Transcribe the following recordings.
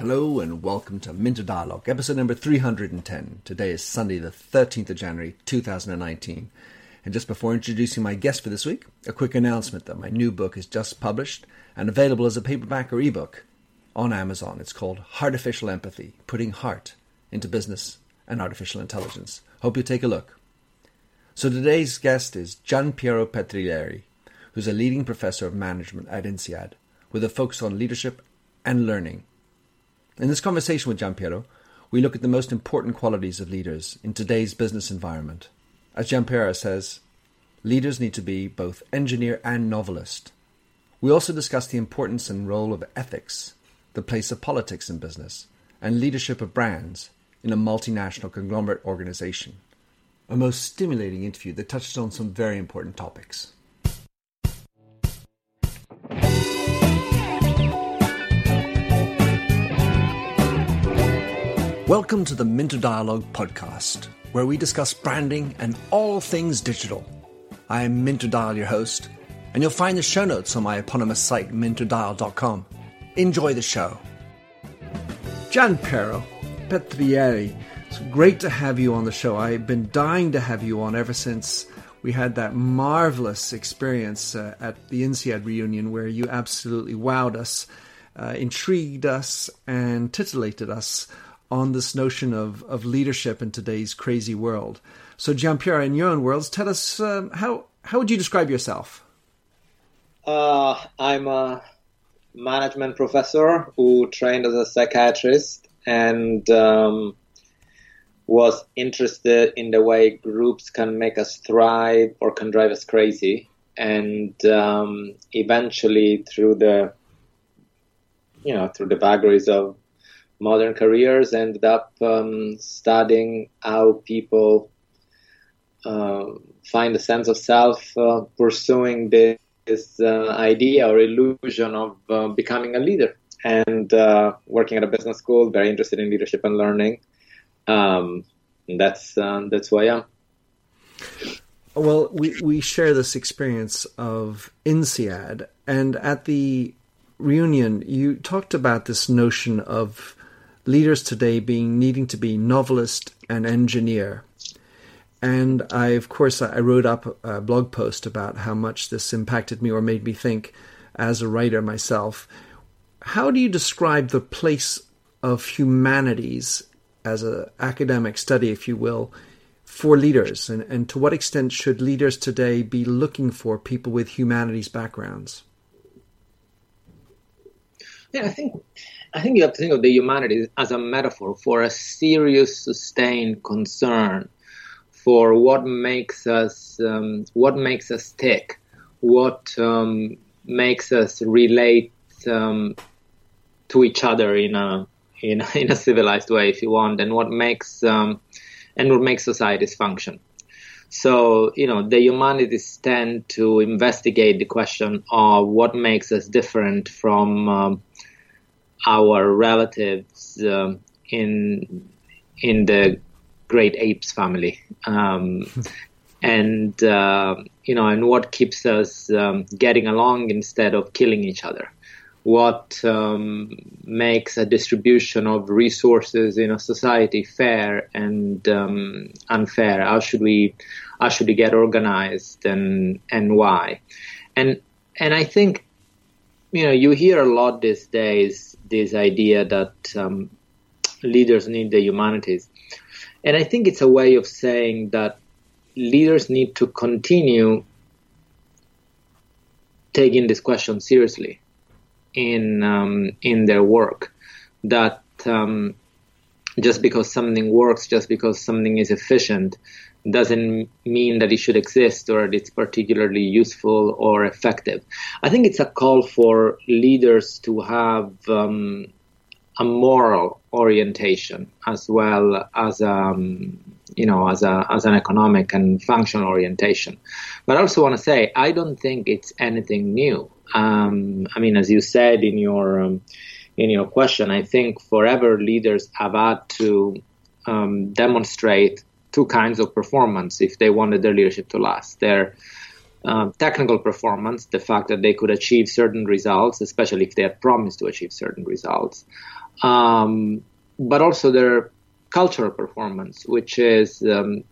Hello and welcome to Minter Dialogue, episode number 310. Today is Sunday, the 13th of January, 2019. And just before introducing my guest for this week, a quick announcement that my new book is just published and available as a paperback or ebook on Amazon. It's called Artificial Empathy Putting Heart into Business and Artificial Intelligence. Hope you take a look. So today's guest is Gianpiero Petriglieri, who's a leading professor of management at INSEAD with a focus on leadership and learning in this conversation with Gianpiero, we look at the most important qualities of leaders in today's business environment. As Gianpiero says, leaders need to be both engineer and novelist. We also discuss the importance and role of ethics, the place of politics in business, and leadership of brands in a multinational conglomerate organization. A most stimulating interview that touches on some very important topics. Welcome to the Minter Dialogue podcast, where we discuss branding and all things digital. I am Minter Dial, your host, and you'll find the show notes on my eponymous site, minterdial.com. Enjoy the show. Gianpiero Petriglieri, it's great to have you on the show. I've been dying to have you on ever since we had that marvelous experience uh, at the INSEAD reunion where you absolutely wowed us, uh, intrigued us, and titillated us on this notion of, of leadership in today's crazy world. So, Gianpiero, in your own words, tell us um, how how would you describe yourself? Uh, I'm a management professor who trained as a psychiatrist and um, was interested in the way groups can make us thrive or can drive us crazy. And um, eventually, through the you know through the vagaries of modern careers, ended up um, studying how people uh, find a sense of self, uh, pursuing this, this uh, idea or illusion of uh, becoming a leader. And uh, working at a business school, very interested in leadership and learning. Um, and that's uh, that's who I am. Well, we, we share this experience of INSEAD, and at the reunion, you talked about this notion of leaders today being needing to be novelist and engineer. And I, of course, I wrote up a blog post about how much this impacted me or made me think as a writer myself. How do you describe the place of humanities as an academic study, if you will, for leaders? And, and to what extent should leaders today be looking for people with humanities backgrounds? Yeah, I think I think you have to think of the humanities as a metaphor for a serious, sustained concern for what makes us um, what makes us tick, what um, makes us relate um, to each other in a in a, in a civilized way, if you want, and what makes um, and what makes societies function. So, you know, the humanities tend to investigate the question of what makes us different from um, our relatives um, in in the great apes family, um, and uh, you know, and what keeps us um, getting along instead of killing each other. What um, makes a distribution of resources in a society fair and um, unfair? How should we how should we get organized and and why? And and I think you know you hear a lot these days this idea that um, leaders need the humanities. And I think it's a way of saying that leaders need to continue taking this question seriously in um, in their work. That um, just because something works, just because something is efficient, doesn't mean that it should exist or it's particularly useful or effective. I think it's a call for leaders to have um, a moral orientation as well as um, you know as a as an economic and functional orientation. But I also want to say I don't think it's anything new. Um, I mean, as you said in your um, in your question, I think forever leaders have had to um, demonstrate two kinds of performance if they wanted their leadership to last. Their um, technical performance, the fact that they could achieve certain results, especially if they had promised to achieve certain results, um, but also their cultural performance, which is um,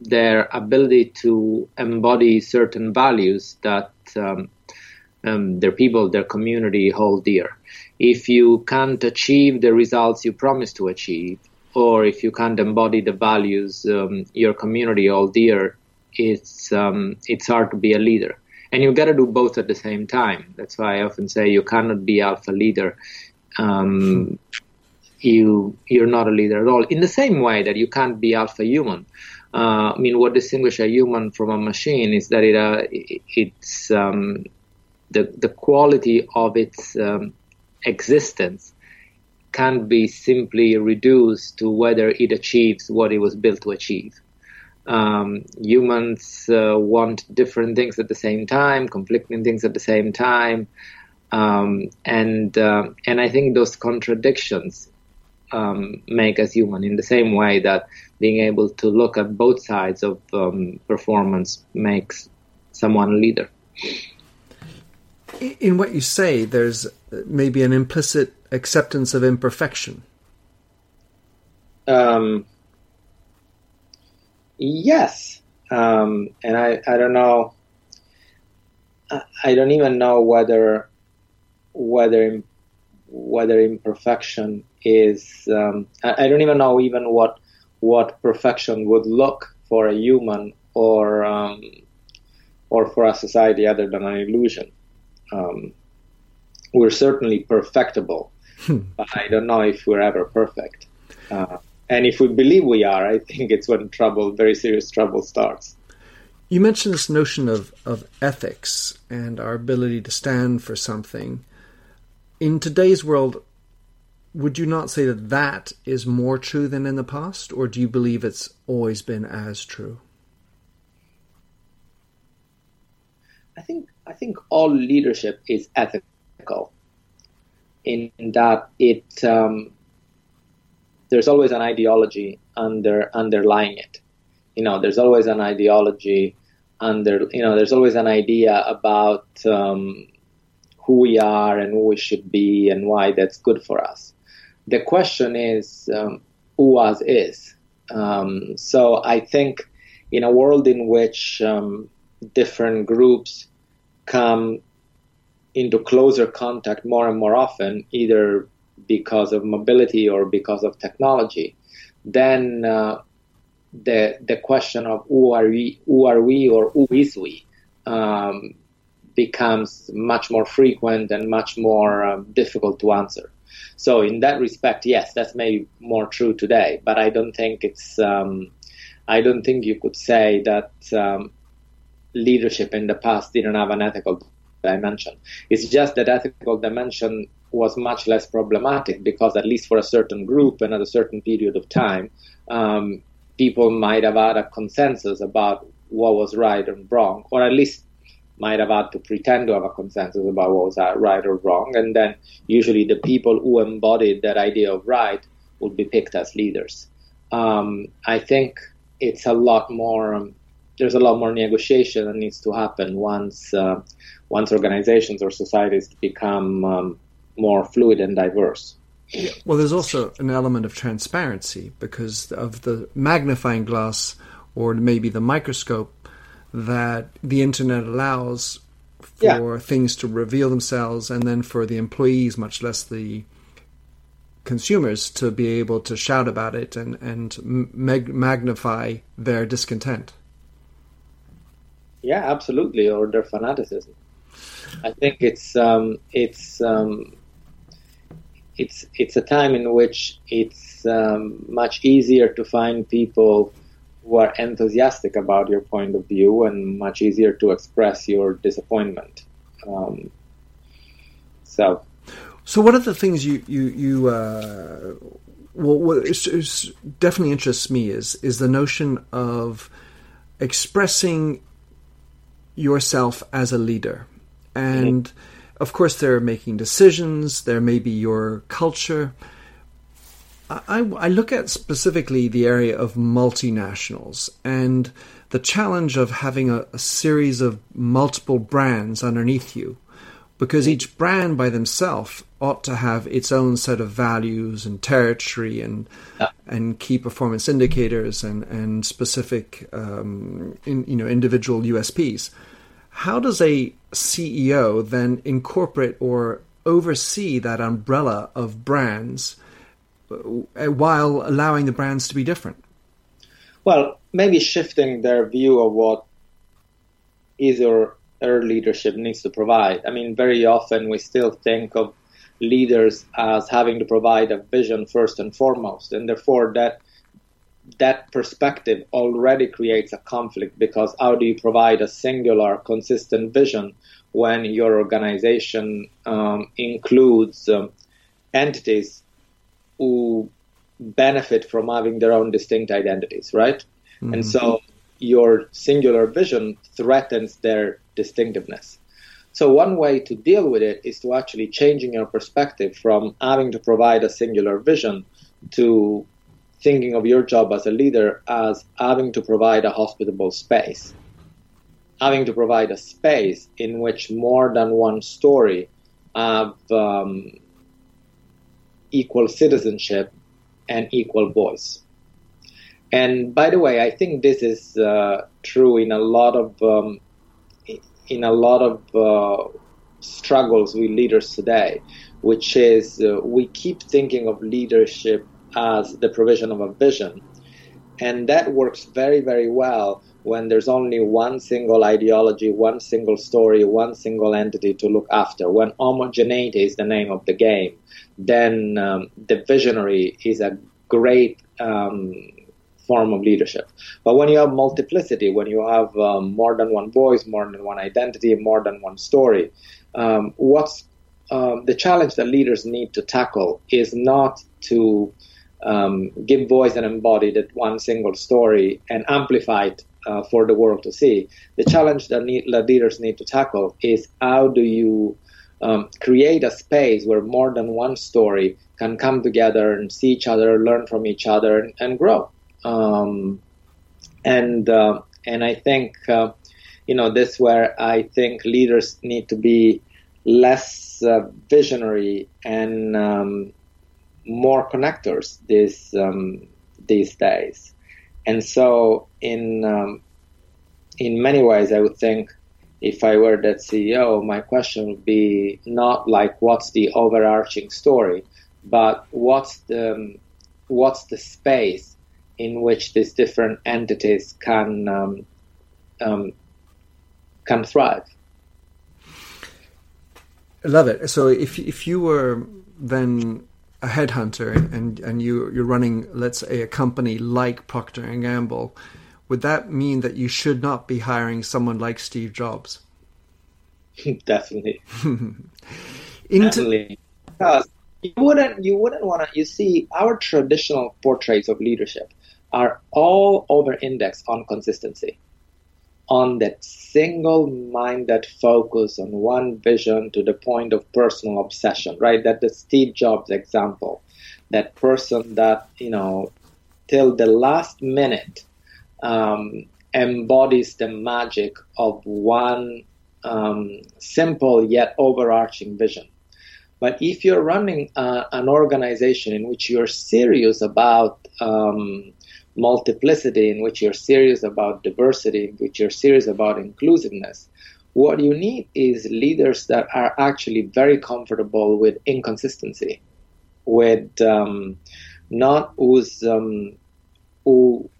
their ability to embody certain values that um, um, their people, their community hold dear. If you can't achieve the results you promised to achieve, or if you can't embody the values um, your community all dear, it's um, it's hard to be a leader. And you got to do both at the same time. That's why I often say you cannot be alpha leader. Um, you you're not a leader at all. In the same way that you can't be alpha human. Uh, I mean, what distinguishes a human from a machine is that it uh, it's um, the the quality of its um, existence can't be simply reduced to whether it achieves what it was built to achieve. Um, humans uh, want different things at the same time, conflicting things at the same time, um, and uh, and I think those contradictions um, make us human in the same way that being able to look at both sides of um, performance makes someone a leader. In what you say, there's maybe an implicit acceptance of imperfection. Um, yes, um, and I, I don't know. I don't even know whether whether whether imperfection is um, I, I, don't even know even what what perfection would look for a human or um, or for a society other than an illusion. Um, we're certainly perfectible. But I don't know if we're ever perfect. Uh, and if we believe we are, I think it's when trouble, very serious trouble, starts. You mentioned this notion of, of ethics and our ability to stand for something. In today's world, would you not say that that is more true than in the past, or do you believe it's always been as true? I think I think all leadership is ethical, in that it um, there's always an ideology under underlying it. You know, there's always an ideology under you know there's always an idea about um, who we are and who we should be and why that's good for us the question is um, who was is. Um, so I think in a world in which um, different groups come into closer contact more and more often, either because of mobility or because of technology, then uh, the the question of who are we, who are we, or who is we, um, becomes much more frequent and much more um, difficult to answer. So in that respect, yes, that's maybe more true today. But I don't think it's. Um, I don't think you could say that um, leadership in the past didn't have an ethical dimension. It's just that ethical dimension was much less problematic because, at least for a certain group and at a certain period of time, um, people might have had a consensus about what was right and wrong, or at least might have had to pretend to have a consensus about what was right or wrong. And then usually the people who embodied that idea of right would be picked as leaders. Um, I think it's a lot more. Um, there's a lot more negotiation that needs to happen once uh, once organizations or societies become um, more fluid and diverse. Well, there's also an element of transparency because of the magnifying glass or maybe the microscope that the internet allows for yeah. things to reveal themselves and then for the employees, much less the consumers, to be able to shout about it and, and mag- magnify their discontent. Yeah, absolutely, or their fanaticism. I think it's um, it's um, it's it's a time in which it's um, much easier to find people who are enthusiastic about your point of view and much easier to express your disappointment. Um, so, so one of the things you you you uh, well, definitely interests me is is the notion of expressing yourself as a leader, and mm-hmm. of course they're making decisions. There may be your culture I, I look at specifically the area of multinationals and the challenge of having a, a series of multiple brands underneath you because each brand by themselves ought to have its own set of values and territory and yeah. and key performance indicators and and specific um, in, you know individual USPs. How does a CEO then incorporate or oversee that umbrella of brands uh, while allowing the brands to be different? Well, maybe shifting their view of what either our leadership needs to provide. I mean, very often we still think of leaders as having to provide a vision first and foremost, and therefore that that perspective already creates a conflict because how do you provide a singular, consistent vision when your organization um, includes um, entities who benefit from having their own distinct identities, right? Mm-hmm. And so your singular vision threatens their distinctiveness. So one way to deal with it is to actually changing your perspective from having to provide a singular vision to thinking of your job as a leader as having to provide a hospitable space. Having to provide a space in which more than one story have um, equal citizenship and equal voice. And by the way, I think this is uh, true in a lot of um, in a lot of uh, struggles with leaders today, which is uh, we keep thinking of leadership as the provision of a vision, and that works very very well when there's only one single ideology, one single story, one single entity to look after. When homogeneity is the name of the game, then um, the visionary is a great um, form of leadership. But when you have multiplicity, when you have um, more than one voice, more than one identity, more than one story, um, what's um, the challenge that leaders need to tackle is not to um, give voice and embody that one single story and amplify it uh, for the world to see. The challenge that, need, that leaders need to tackle is how do you um, create a space where more than one story can come together and see each other, learn from each other, and, and grow. Um, and uh, and I think uh, you know this where I think leaders need to be less uh, visionary and um, more connectors these um, these days. And so in um, in many ways, I would think if I were that CEO, my question would be not like what's the overarching story, but what's the what's the space in which these different entities can um, um, can thrive. I love it. So if if you were then a headhunter and and you you're running let's say a company like Procter and Gamble, would that mean that you should not be hiring someone like Steve Jobs? Definitely. Definitely. Because you wouldn't you wouldn't want to you see our traditional portraits of leadership are all over indexed on consistency, on that single minded focus on one vision to the point of personal obsession, right? That the Steve Jobs example, that person that, you know, till the last minute um, embodies the magic of one um, simple yet overarching vision. But if you're running uh, an organization in which you're serious about um, multiplicity, in which you're serious about diversity, in which you're serious about inclusiveness. What you need is leaders that are actually very comfortable with inconsistency, with um, not who's um, who,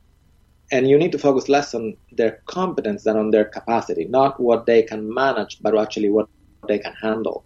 and you need to focus less on their competence than on their capacity, not what they can manage, but actually what they can handle.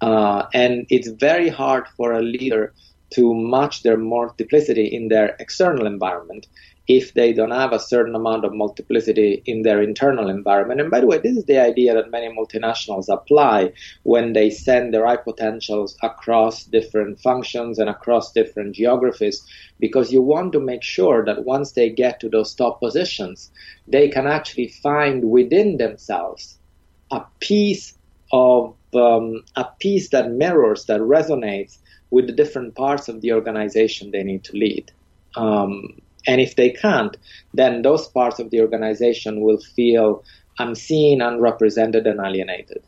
Uh, and it's very hard for a leader to match their multiplicity in their external environment if they don't have a certain amount of multiplicity in their internal environment. And by the way, this is the idea that many multinationals apply when they send their high potentials across different functions and across different geographies, because you want to make sure that once they get to those top positions, they can actually find within themselves a piece of um, a piece that mirrors, that resonates with the different parts of the organization they need to lead. Um, and if they can't, then those parts of the organization will feel unseen, unrepresented, and alienated.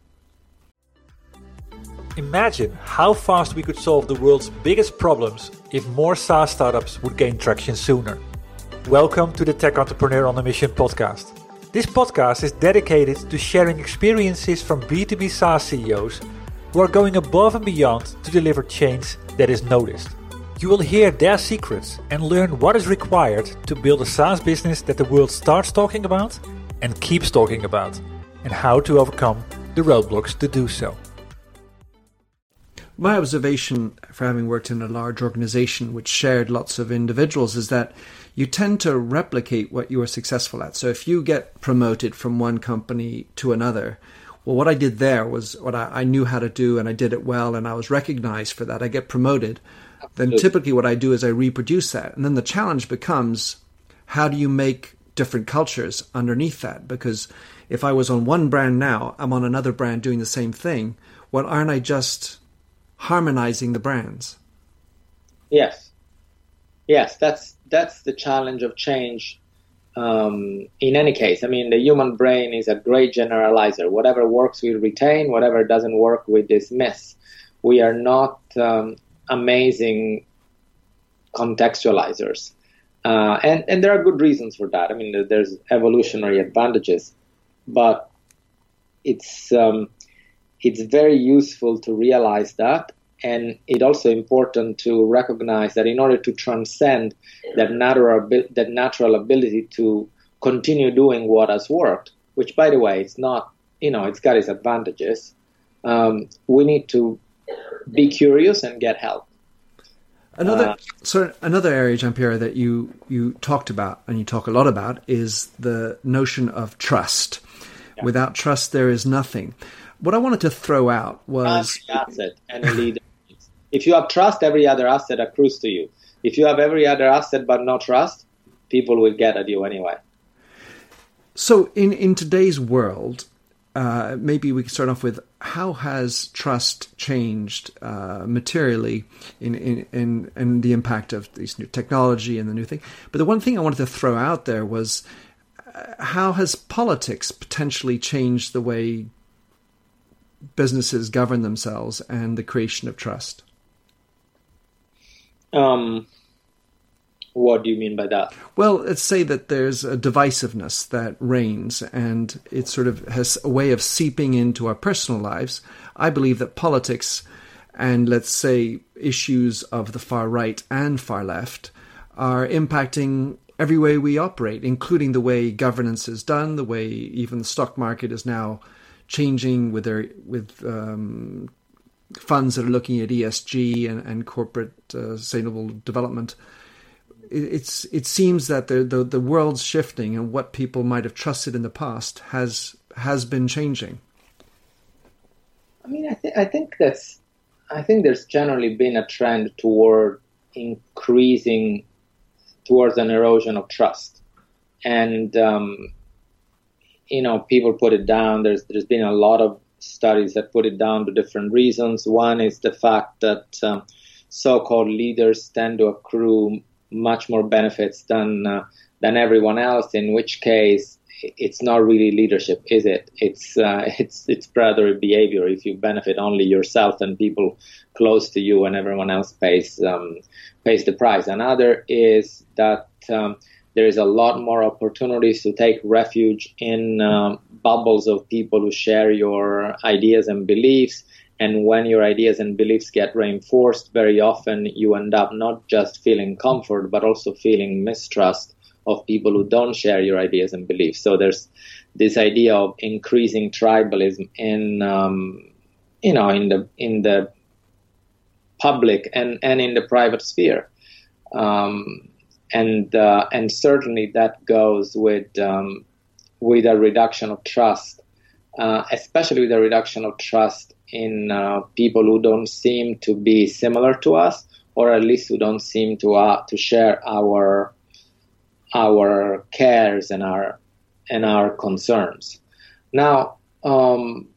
Imagine how fast we could solve the world's biggest problems if more SaaS startups would gain traction sooner. Welcome to the Tech Entrepreneur on a Mission podcast. This podcast is dedicated to sharing experiences from B2B SaaS CEOs who are going above and beyond to deliver change that is noticed. You will hear their secrets and learn what is required to build a SaaS business that the world starts talking about and keeps talking about, and how to overcome the roadblocks to do so. My observation for having worked in a large organization which shared lots of individuals is that you tend to replicate what you are successful at. So if you get promoted from one company to another, well, what I did there was what I, I knew how to do and I did it well and I was recognized for that. I get promoted. Then typically what I do is I reproduce that. And then the challenge becomes how do you make different cultures underneath that? Because if I was on one brand now, I'm on another brand doing the same thing. Well, aren't I just harmonizing the brands? Yes. Yes, that's that's the challenge of change um, in any case. I mean, the human brain is a great generalizer. Whatever works, we retain. Whatever doesn't work, we dismiss. We are not um, amazing contextualizers. Uh, and, and there are good reasons for that. I mean, there's evolutionary advantages, but it's, um, it's very useful to realize that and it's also important to recognize that in order to transcend that natural that natural ability to continue doing what has worked, which by the way, it's not you know it's got its advantages. Um, we need to be curious and get help. Another uh, so another area, Gianpiero, that you you talked about and you talk a lot about is the notion of trust. Yeah. Without trust, there is nothing. What I wanted to throw out was asset and a leader. If you have trust, every other asset accrues to you. If you have every other asset but no trust, people will get at you anyway. So, in, in today's world, uh, maybe we can start off with how has trust changed uh, materially in, in, in, in, the impact of these new technology and the new thing. But the one thing I wanted to throw out there was uh, how has politics potentially changed the way businesses govern themselves and the creation of trust? Um, what do you mean by that? Well, let's say that there's a divisiveness that reigns and it sort of has a way of seeping into our personal lives. I believe that politics and let's say issues of the far right and far left are impacting every way we operate, including the way governance is done, the way even the stock market is now changing with their with um, funds that are looking at ESG and, and corporate uh, sustainable development. It, it's it seems that the, the the world's shifting, and what people might have trusted in the past has has been changing. I mean, I, I think that's I think there's generally been a trend toward increasing towards an erosion of trust, and um, you know, people put it down. There's there's been a lot of studies that put it down to different reasons. One is the fact that um, so-called leaders tend to accrue much more benefits than uh, than everyone else. In which case, it's not really leadership, is it? It's uh, it's it's predatory behavior. If you benefit only yourself and people close to you, and everyone else pays um, pays the price. Another is that um, there is a lot more opportunities to take refuge in um, bubbles of people who share your ideas and beliefs. And when your ideas and beliefs get reinforced, very often you end up not just feeling comfort, but also feeling mistrust of people who don't share your ideas and beliefs. So there's this idea of increasing tribalism in, um, you know, in the in the public and and in the private sphere. Um, and uh, and certainly that goes with um, with a reduction of trust, uh, especially with a reduction of trust in uh, people who don't seem to be similar to us, or at least who don't seem to uh, to share our our cares and our and our concerns. Now, um,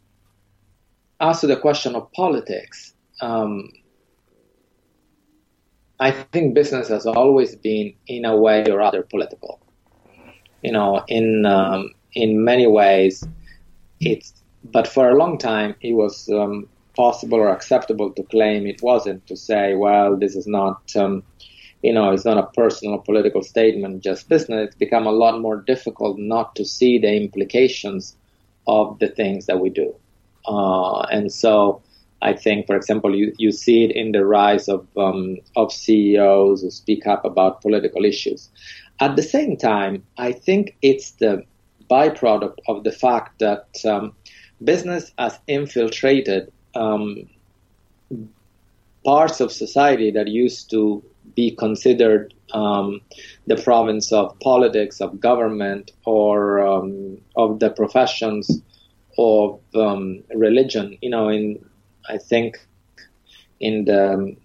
as to the question of politics. Um, I think business has always been, in a way or other, political. You know, in um, in many ways, it's. But for a long time, it was um, possible or acceptable to claim it wasn't to say, well, this is not, um, you know, it's not a personal political statement, just business. It's become a lot more difficult not to see the implications of the things that we do. Uh, and so I think, for example, you, you see it in the rise of, um, of CEOs who speak up about political issues. At the same time, I think it's the byproduct of the fact that um, business has infiltrated um, parts of society that used to be considered um, the province of politics, of government, or um, of the professions of um, religion. You know, in I think in the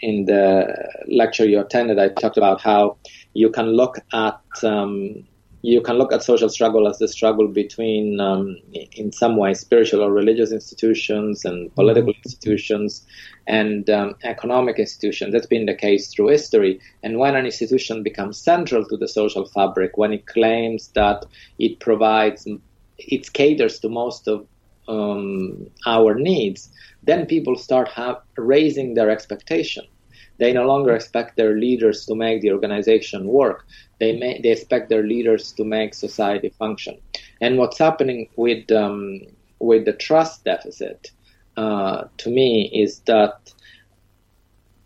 in the lecture you attended, I talked about how you can look at um, you can look at social struggle as the struggle between, um, in some way, spiritual or religious institutions and political mm-hmm. institutions and um, economic institutions. That's been the case through history. And when an institution becomes central to the social fabric, when it claims that it provides, it caters to most of um, our needs, then people start have, raising their expectation. They no longer expect their leaders to make the organization work. They may, they expect their leaders to make society function. And what's happening with um, with the trust deficit, uh, to me, is that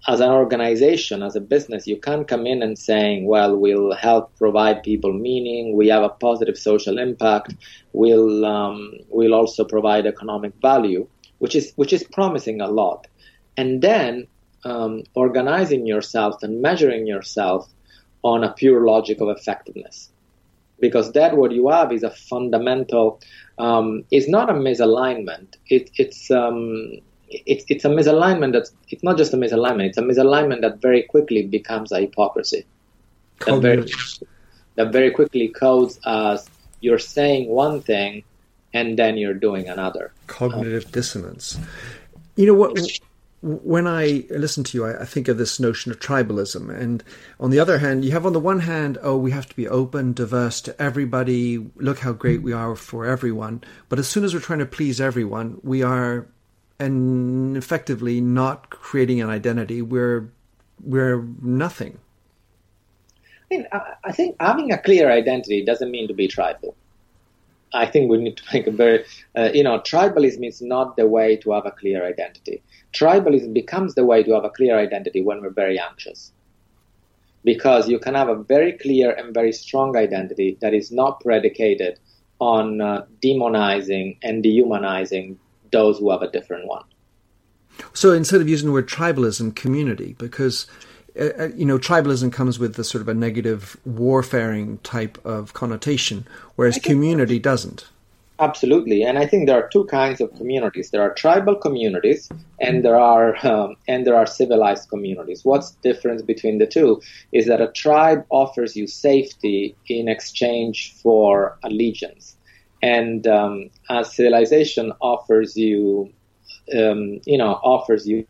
as an organization, as a business, you can't come in and saying, well, we'll help provide people meaning, we have a positive social impact, we'll, um, we'll also provide economic value, which is, which is promising a lot. And then um, organizing yourself and measuring yourself on a pure logic of effectiveness. Because that what you have is a fundamental, um, it's not a misalignment. It, it's, um, it's, it's a misalignment that's, it's not just a misalignment, it's a misalignment that very quickly becomes a hypocrisy. That very, that very quickly codes as you're saying one thing and then you're doing another. Cognitive um, dissonance. You know what? when I listen to you, I, I, think of this notion of tribalism. And on the other hand, you have on the one hand, oh, we have to be open, diverse to everybody. Look how great we are for everyone. But as soon as we're trying to please everyone, we are and effectively not creating an identity. We're we're nothing. I, mean, I think having a clear identity doesn't mean to be tribal. I think we need to make a very, uh, you know, tribalism is not the way to have a clear identity tribalism becomes the way to have a clear identity when we're very anxious. Because you can have a very clear and very strong identity that is not predicated on uh, demonizing and dehumanizing those who have a different one. So instead of using the word tribalism, community, because uh, uh you know tribalism comes with the sort of a negative warfaring type of connotation, whereas community doesn't. Absolutely, and I think there are two kinds of communities. There are tribal communities, and there are um, and there are civilized communities. What's the difference between the two is that a tribe offers you safety in exchange for allegiance, and um, a civilization offers you, um, you know, offers you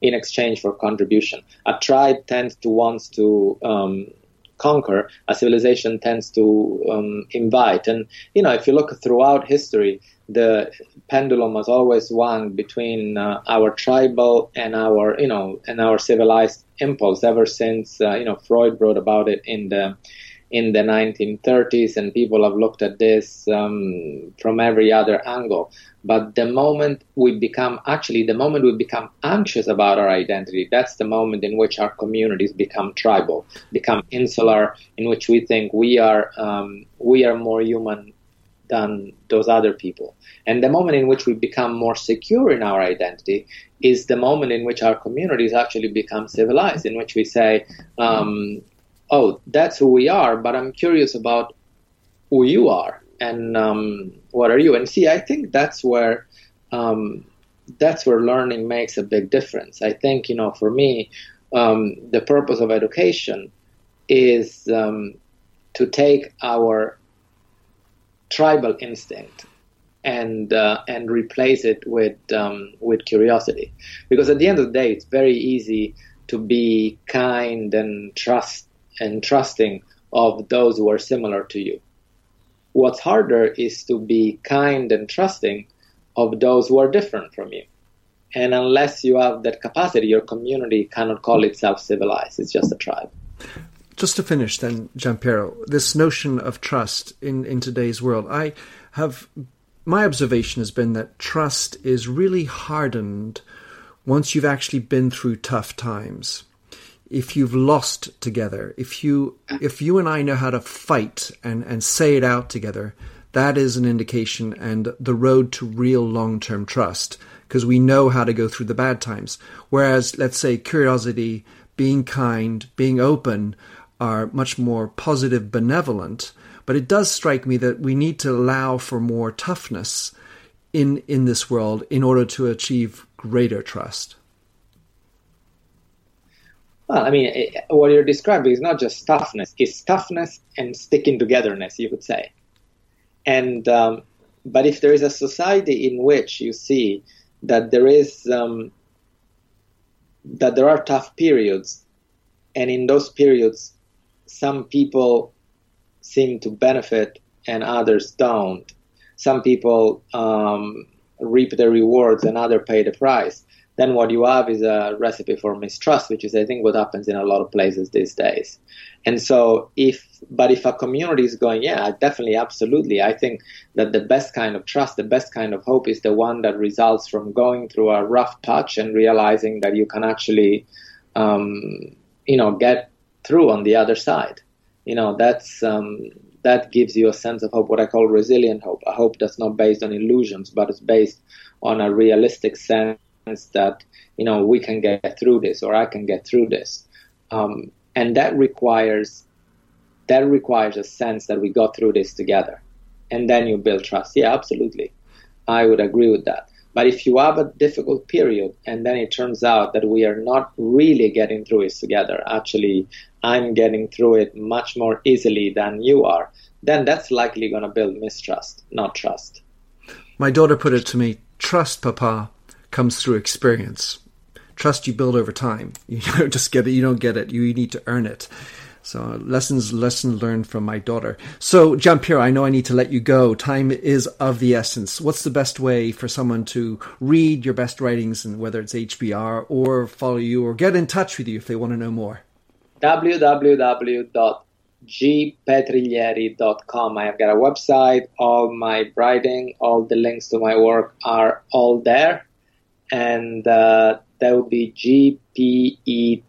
in exchange for contribution. A tribe tends to wants to um, conquer, a civilization tends to um, invite. And, you know, if you look throughout history, the pendulum has always swung between uh, our tribal and our, you know, and our civilized impulse ever since, uh, you know, Freud wrote about it in the in the 1930s, and people have looked at this um, from every other angle. But the moment we become, actually, the moment we become anxious about our identity, that's the moment in which our communities become tribal, become insular, in which we think we are um, we are more human than those other people. And the moment in which we become more secure in our identity is the moment in which our communities actually become civilized, in which we say, um, oh, that's who we are, but I'm curious about who you are and um, what are you. And see, I think that's where um, that's where learning makes a big difference. I think you know, for me, um, the purpose of education is um, to take our tribal instinct and uh, and replace it with um, with curiosity, because at the end of the day, it's very easy to be kind and trust and trusting of those who are similar to you. What's harder is to be kind and trusting of those who are different from you. And unless you have that capacity, your community cannot call itself civilized. It's just a tribe. Just to finish, then, Gianpiero, this notion of trust in, in today's world, I have my observation has been that trust is really hardened once you've actually been through tough times. If you've lost together, if you if you and I know how to fight and, and say it out together, that is an indication and the road to real long term trust because we know how to go through the bad times. Whereas, let's say, curiosity, being kind, being open are much more positive, benevolent. But it does strike me that we need to allow for more toughness in, in this world in order to achieve greater trust. Well, I mean, it, what you're describing is not just toughness; it's toughness and sticking togetherness, you could say. And um, but if there is a society in which you see that there is um, that there are tough periods, and in those periods, some people seem to benefit and others don't. Some people um, reap the rewards and others pay the price. Then what you have is a recipe for mistrust, which is I think what happens in a lot of places these days. And so if, but if a community is going, yeah, definitely, absolutely, I think that the best kind of trust, the best kind of hope is the one that results from going through a rough patch and realizing that you can actually, um, you know, get through on the other side. You know, that's, um, that gives you a sense of hope, what I call resilient hope, a hope that's not based on illusions, but it's based on a realistic sense that, you know, we can get through this or I can get through this. Um, and that requires that requires a sense that we got through this together. And then you build trust. Yeah absolutely. I would agree with that. But if you have a difficult period and then it turns out that we are not really getting through it together actually i'm getting through it much more easily than you are then that's likely going to build mistrust not trust. My daughter put it to me trust papa comes through experience trust you build over time. You don't just get it. You don't get it. You need to earn it. So lessons, lesson learned from my daughter. So Gianpiero, I know I need to let you go. Time is of the essence. What's the best way for someone to read your best writings, and whether it's HBR or follow you or get in touch with you if they want to know more? www.gpetriglieri.com. I have got a website. All my writing, all the links to my work are all there, and. Uh, that would be G P E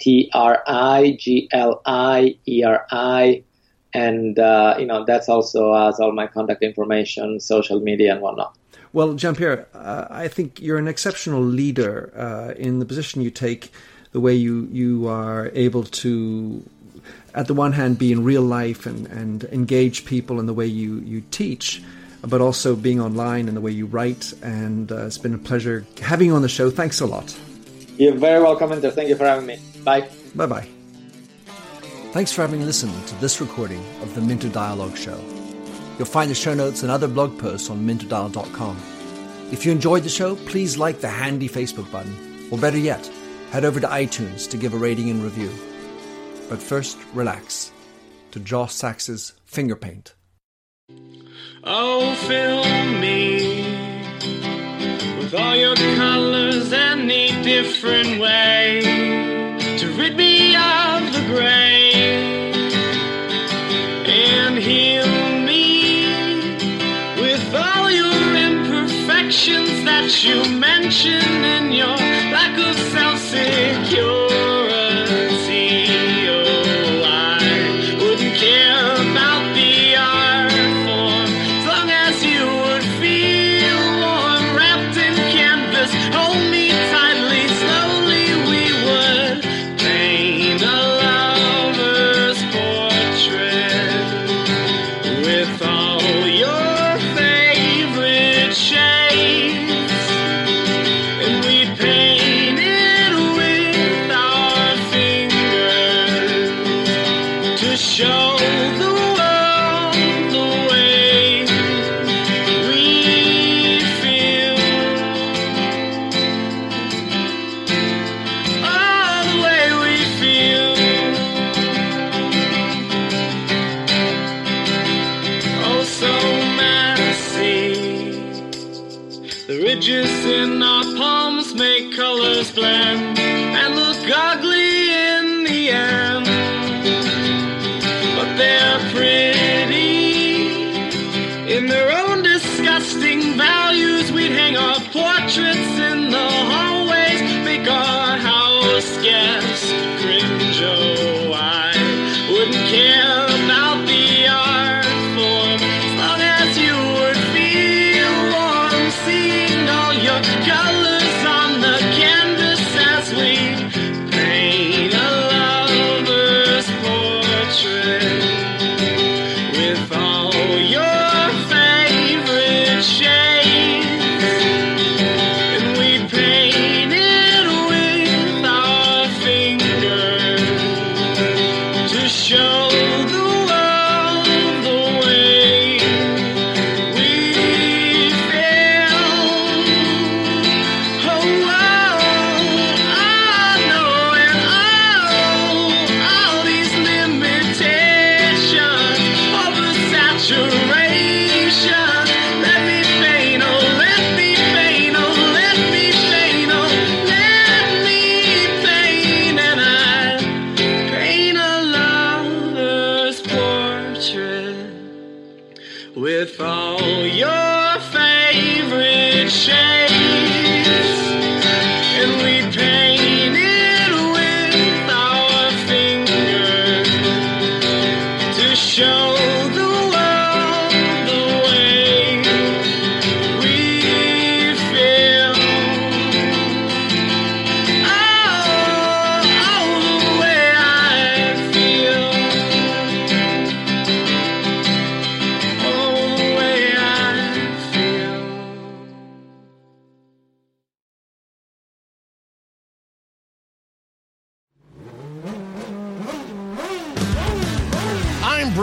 T R I G L I E R I. And, uh, you know, that's also has all my contact information, social media, and whatnot. Well, Gianpiero, uh, I think you're an exceptional leader uh, in the position you take, the way you, you are able to, at the one hand, be in real life and, and engage people in the way you, you teach but also being online and the way you write. And uh, it's been a pleasure having you on the show. Thanks a lot. You're very welcome, Minter. Thank you for having me. Bye. Bye bye. Thanks for having listened to this recording of the Minter Dialogue Show. You'll find the show notes and other blog posts on minterdial.com. If you enjoyed the show, please like the handy Facebook button, or better yet, head over to iTunes to give a rating and review. But first, relax to Josh Sachs's Finger Paint. Oh, fill me with all your colors, any different way to rid me of the gray and heal me with all your imperfections that you mention colors